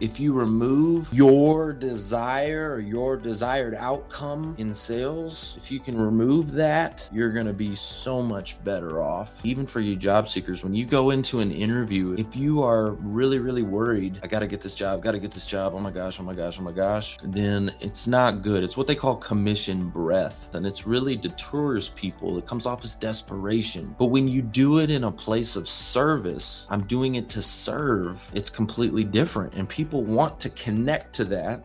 If you remove your desire or your desired outcome in sales, if you can remove that, you're going to be so much better off. Even for you job seekers, when you go into an interview, if you are really, really worried, I got to get this job, got to get this job, oh my gosh, oh my gosh, oh my gosh, then it's not good. It's what they call commission breath. And it's really deters people. It comes off as desperation. But when you do it in a place of service, I'm doing it to serve, it's completely different. And people want to connect to that